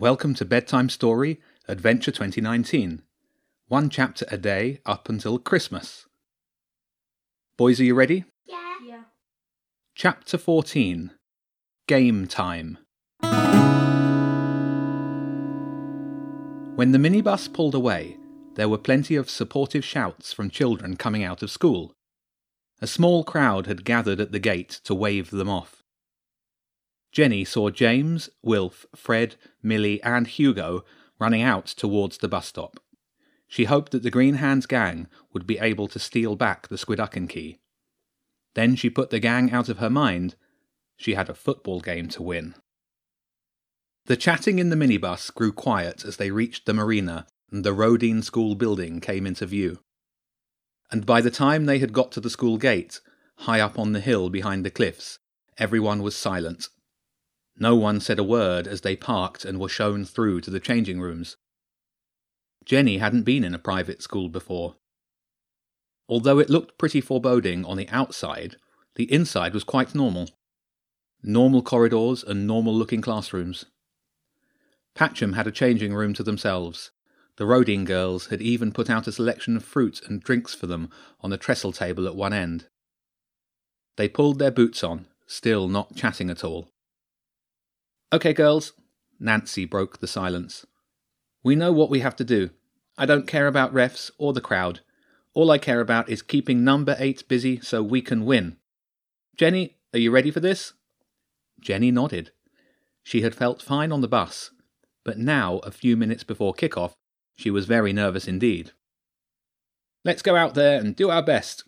Welcome to Bedtime Story Adventure 2019. One chapter a day up until Christmas. Boys, are you ready? Yeah. Yeah. Chapter 14 Game Time. When the minibus pulled away, there were plenty of supportive shouts from children coming out of school. A small crowd had gathered at the gate to wave them off. Jenny saw James, Wilf, Fred, Millie, and Hugo running out towards the bus stop. She hoped that the Green Hands gang would be able to steal back the Squidducken key. Then she put the gang out of her mind. She had a football game to win. The chatting in the minibus grew quiet as they reached the marina and the Roedean School building came into view. And by the time they had got to the school gate, high up on the hill behind the cliffs, everyone was silent. No one said a word as they parked and were shown through to the changing rooms. Jenny hadn't been in a private school before. Although it looked pretty foreboding on the outside, the inside was quite normal. Normal corridors and normal looking classrooms. Patcham had a changing room to themselves. The Roedean girls had even put out a selection of fruit and drinks for them on the trestle table at one end. They pulled their boots on, still not chatting at all. Okay, girls, Nancy broke the silence. We know what we have to do. I don't care about refs or the crowd. All I care about is keeping number eight busy so we can win. Jenny, are you ready for this? Jenny nodded. She had felt fine on the bus, but now, a few minutes before kick-off, she was very nervous indeed. Let's go out there and do our best.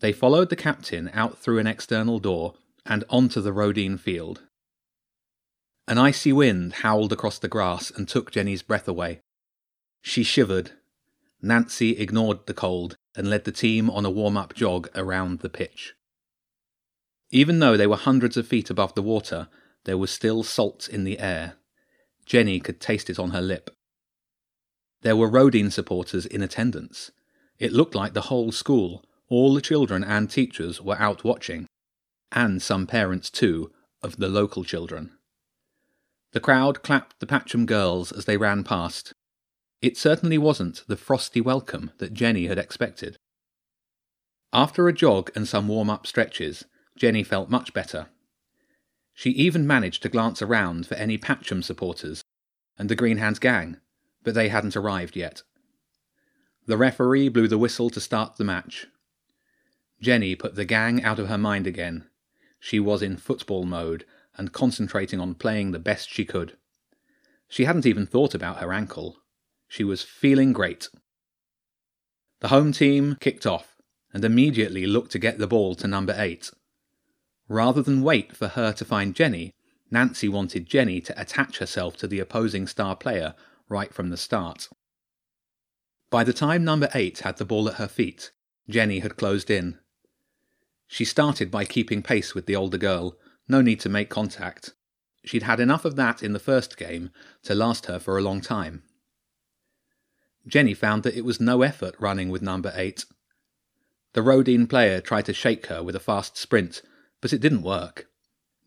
They followed the captain out through an external door and onto the Roedean field. An icy wind howled across the grass and took Jenny's breath away. She shivered. Nancy ignored the cold and led the team on a warm up jog around the pitch. Even though they were hundreds of feet above the water, there was still salt in the air. Jenny could taste it on her lip. There were Roedean supporters in attendance. It looked like the whole school, all the children and teachers were out watching, and some parents too, of the local children. The crowd clapped the Patcham girls as they ran past. It certainly wasn't the frosty welcome that Jenny had expected. After a jog and some warm up stretches, Jenny felt much better. She even managed to glance around for any Patcham supporters and the Green Hands gang, but they hadn't arrived yet. The referee blew the whistle to start the match. Jenny put the gang out of her mind again. She was in football mode and concentrating on playing the best she could. She hadn't even thought about her ankle. She was feeling great. The home team kicked off and immediately looked to get the ball to number eight. Rather than wait for her to find Jenny, Nancy wanted Jenny to attach herself to the opposing star player right from the start. By the time number eight had the ball at her feet, Jenny had closed in. She started by keeping pace with the older girl, no need to make contact. She'd had enough of that in the first game to last her for a long time. Jenny found that it was no effort running with number eight. The Roedean player tried to shake her with a fast sprint, but it didn't work.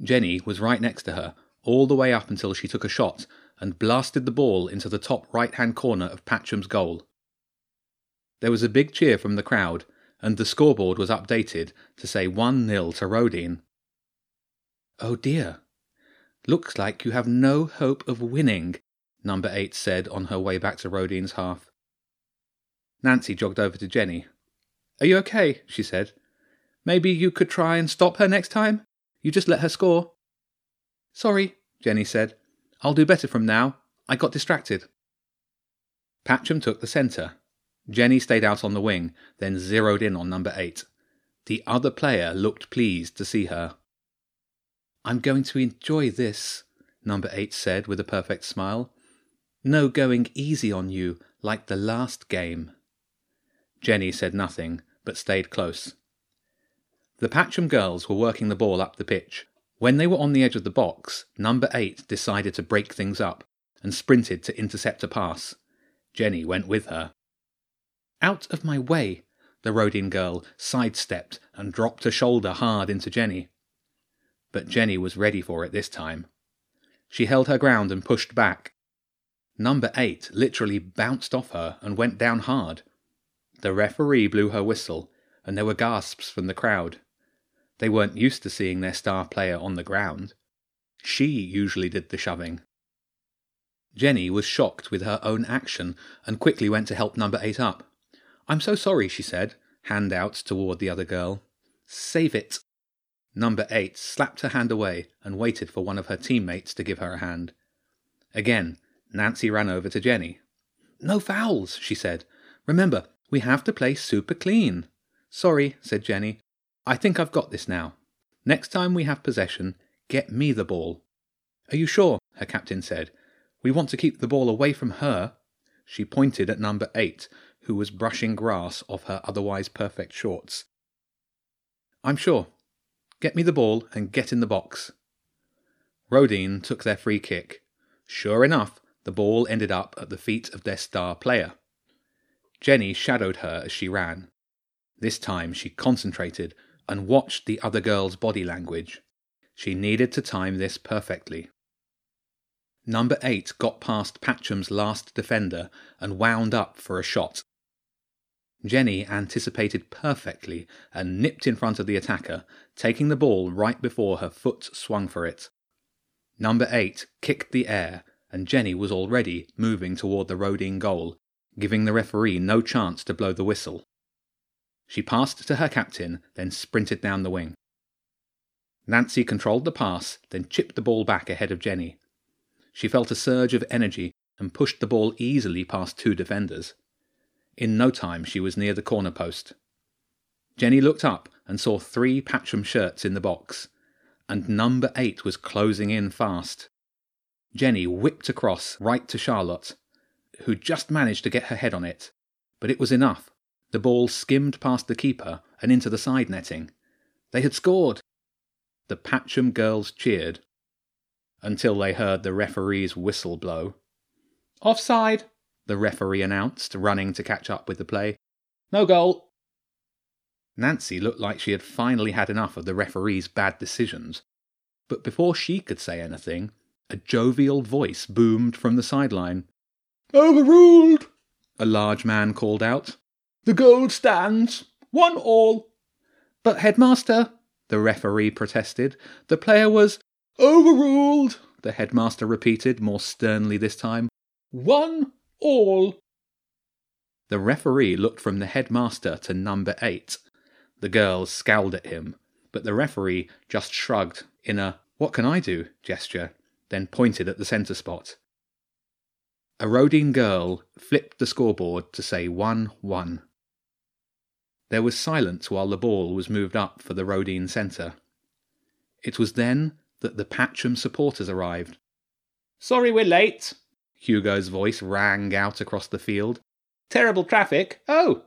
Jenny was right next to her, all the way up until she took a shot and blasted the ball into the top right hand corner of Patcham's goal. There was a big cheer from the crowd, and the scoreboard was updated to say 1 0 to Roedean. Oh dear. Looks like you have no hope of winning, number eight said on her way back to Roedean's half. Nancy jogged over to Jenny. Are you okay? she said. Maybe you could try and stop her next time? You just let her score. Sorry, Jenny said. I'll do better from now. I got distracted. Patcham took the centre. Jenny stayed out on the wing, then zeroed in on number eight. The other player looked pleased to see her. I'm going to enjoy this, number eight said with a perfect smile. No going easy on you like the last game. Jenny said nothing, but stayed close. The Patcham girls were working the ball up the pitch. When they were on the edge of the box, number eight decided to break things up and sprinted to intercept a pass. Jenny went with her. Out of my way, the Roedean girl sidestepped and dropped a shoulder hard into Jenny but Jenny was ready for it this time. She held her ground and pushed back. Number eight literally bounced off her and went down hard. The referee blew her whistle, and there were gasps from the crowd. They weren't used to seeing their star player on the ground. She usually did the shoving. Jenny was shocked with her own action and quickly went to help number eight up. I'm so sorry, she said, hand out toward the other girl. Save it. Number eight slapped her hand away and waited for one of her teammates to give her a hand. Again, Nancy ran over to Jenny. No fouls, she said. Remember, we have to play super clean. Sorry, said Jenny. I think I've got this now. Next time we have possession, get me the ball. Are you sure? her captain said. We want to keep the ball away from her. She pointed at number eight, who was brushing grass off her otherwise perfect shorts. I'm sure. Get me the ball and get in the box. Roedean took their free kick. Sure enough, the ball ended up at the feet of their star player. Jenny shadowed her as she ran. This time she concentrated and watched the other girl's body language. She needed to time this perfectly. Number 8 got past Patcham's last defender and wound up for a shot. Jenny anticipated perfectly and nipped in front of the attacker, taking the ball right before her foot swung for it. Number 8 kicked the air, and Jenny was already moving toward the Roedean goal, giving the referee no chance to blow the whistle. She passed to her captain, then sprinted down the wing. Nancy controlled the pass, then chipped the ball back ahead of Jenny. She felt a surge of energy and pushed the ball easily past two defenders. In no time, she was near the corner post. Jenny looked up and saw three Patcham shirts in the box, and number eight was closing in fast. Jenny whipped across right to Charlotte, who just managed to get her head on it, but it was enough. The ball skimmed past the keeper and into the side netting. They had scored! The Patcham girls cheered until they heard the referee's whistle blow. Offside, the referee announced, running to catch up with the play. No goal. Nancy looked like she had finally had enough of the referee's bad decisions. But before she could say anything, a jovial voice boomed from the sideline. Overruled! A large man called out. The goal stands. One all. But, headmaster, the referee protested, the player was Overruled, the headmaster repeated, more sternly this time. One all. The referee looked from the headmaster to number eight. The girls scowled at him, but the referee just shrugged in a what can I do gesture, then pointed at the centre spot. A Roedean girl flipped the scoreboard to say 1 1. There was silence while the ball was moved up for the Roedean centre. It was then that the Patcham supporters arrived. Sorry we're late, Hugo's voice rang out across the field. Terrible traffic. Oh,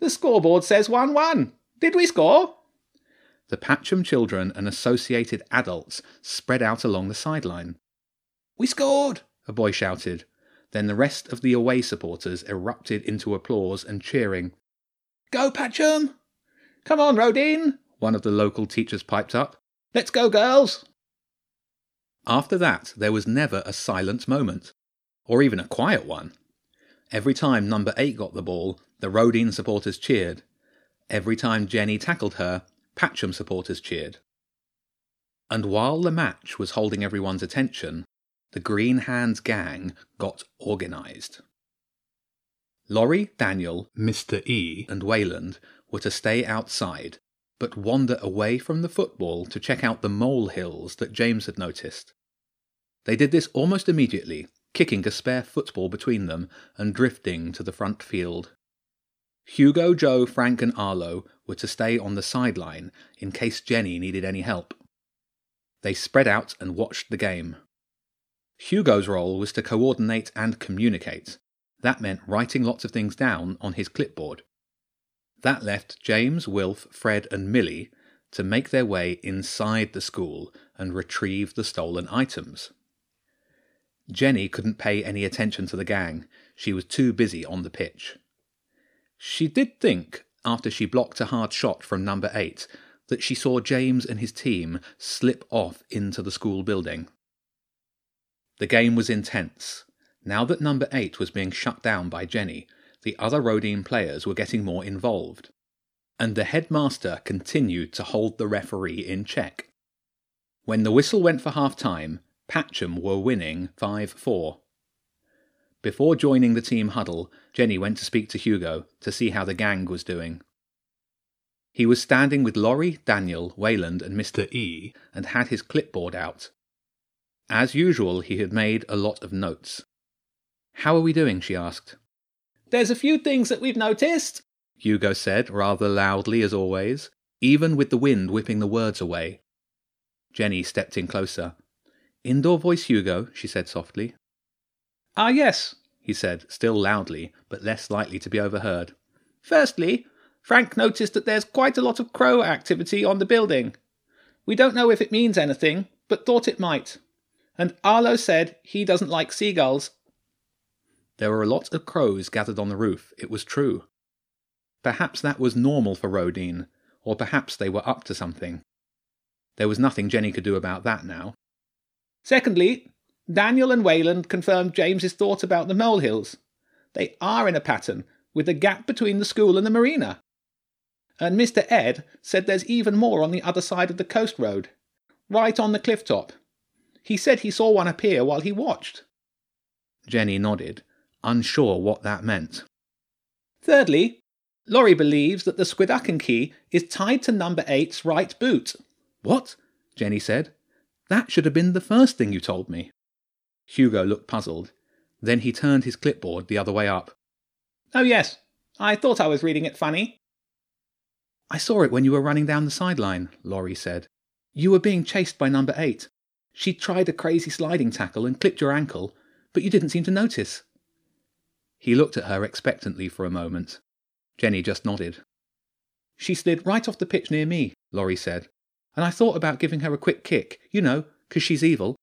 the scoreboard says 1 1. Did we score? The Patcham children and associated adults spread out along the sideline. We scored! a boy shouted. Then the rest of the away supporters erupted into applause and cheering. Go, Patcham! Come on, Roedean! one of the local teachers piped up. Let's go, girls! After that, there was never a silent moment, or even a quiet one. Every time number 8 got the ball, the Roedean supporters cheered. Every time Jenny tackled her, Patcham supporters cheered. And while the match was holding everyone's attention, the Green Hands gang got organised. Laurie, Daniel, Mr. E, and Wayland were to stay outside but wander away from the football to check out the mole hills that James had noticed. They did this almost immediately, kicking a spare football between them and drifting to the front field. Hugo, Joe, Frank, and Arlo were to stay on the sideline in case Jenny needed any help. They spread out and watched the game. Hugo's role was to coordinate and communicate. That meant writing lots of things down on his clipboard. That left James, Wilf, Fred, and Millie to make their way inside the school and retrieve the stolen items. Jenny couldn't pay any attention to the gang, she was too busy on the pitch. She did think, after she blocked a hard shot from number eight, that she saw James and his team slip off into the school building. The game was intense. Now that number 8 was being shut down by Jenny, the other Roedean players were getting more involved. And the headmaster continued to hold the referee in check. When the whistle went for half time, Patcham were winning 5 4. Before joining the team huddle, Jenny went to speak to Hugo to see how the gang was doing. He was standing with Laurie, Daniel, Wayland, and Mr. E, and had his clipboard out. As usual, he had made a lot of notes. How are we doing? she asked. There's a few things that we've noticed, Hugo said, rather loudly as always, even with the wind whipping the words away. Jenny stepped in closer. Indoor voice, Hugo, she said softly. Ah, yes, he said, still loudly, but less likely to be overheard. Firstly, Frank noticed that there's quite a lot of crow activity on the building. We don't know if it means anything, but thought it might. And Arlo said he doesn't like seagulls. There were a lot of crows gathered on the roof, it was true. Perhaps that was normal for Roedean, or perhaps they were up to something. There was nothing Jenny could do about that now. Secondly, Daniel and Wayland confirmed James's thought about the molehills. They are in a pattern, with the gap between the school and the marina. And Mr. Ed said there's even more on the other side of the coast road, right on the cliff top. He said he saw one appear while he watched. Jenny nodded, unsure what that meant. Thirdly, Laurie believes that the Squidducken key is tied to number eight's right boot. What? Jenny said. That should have been the first thing you told me. Hugo looked puzzled. Then he turned his clipboard the other way up. Oh, yes. I thought I was reading it funny. I saw it when you were running down the sideline, Laurie said. You were being chased by number eight. She tried a crazy sliding tackle and clipped your ankle, but you didn't seem to notice. He looked at her expectantly for a moment. Jenny just nodded. She slid right off the pitch near me, Laurie said, and I thought about giving her a quick kick, you know, 'cause she's evil.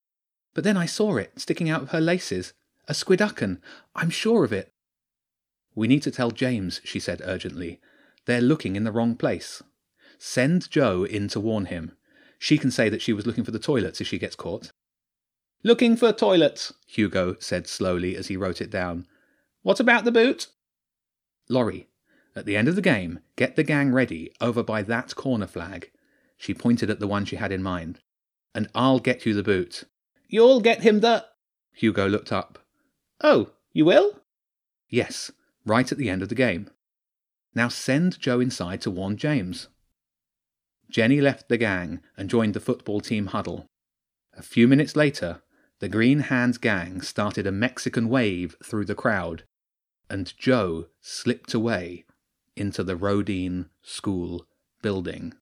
But then I saw it sticking out of her laces. A squidducken. I'm sure of it. We need to tell James, she said urgently. They're looking in the wrong place. Send Jo in to warn him. She can say that she was looking for the toilets if she gets caught. Looking for toilets, Hugo said slowly as he wrote it down. What about the boot? Laurie, at the end of the game, get the gang ready over by that corner flag. She pointed at the one she had in mind. And I'll get you the boot. You'll get him the. Hugo looked up. Oh, you will? Yes, right at the end of the game. Now send Joe inside to warn James. Jenny left the gang and joined the football team huddle. A few minutes later, the Green Hands gang started a Mexican wave through the crowd, and Joe slipped away into the Roedean School building.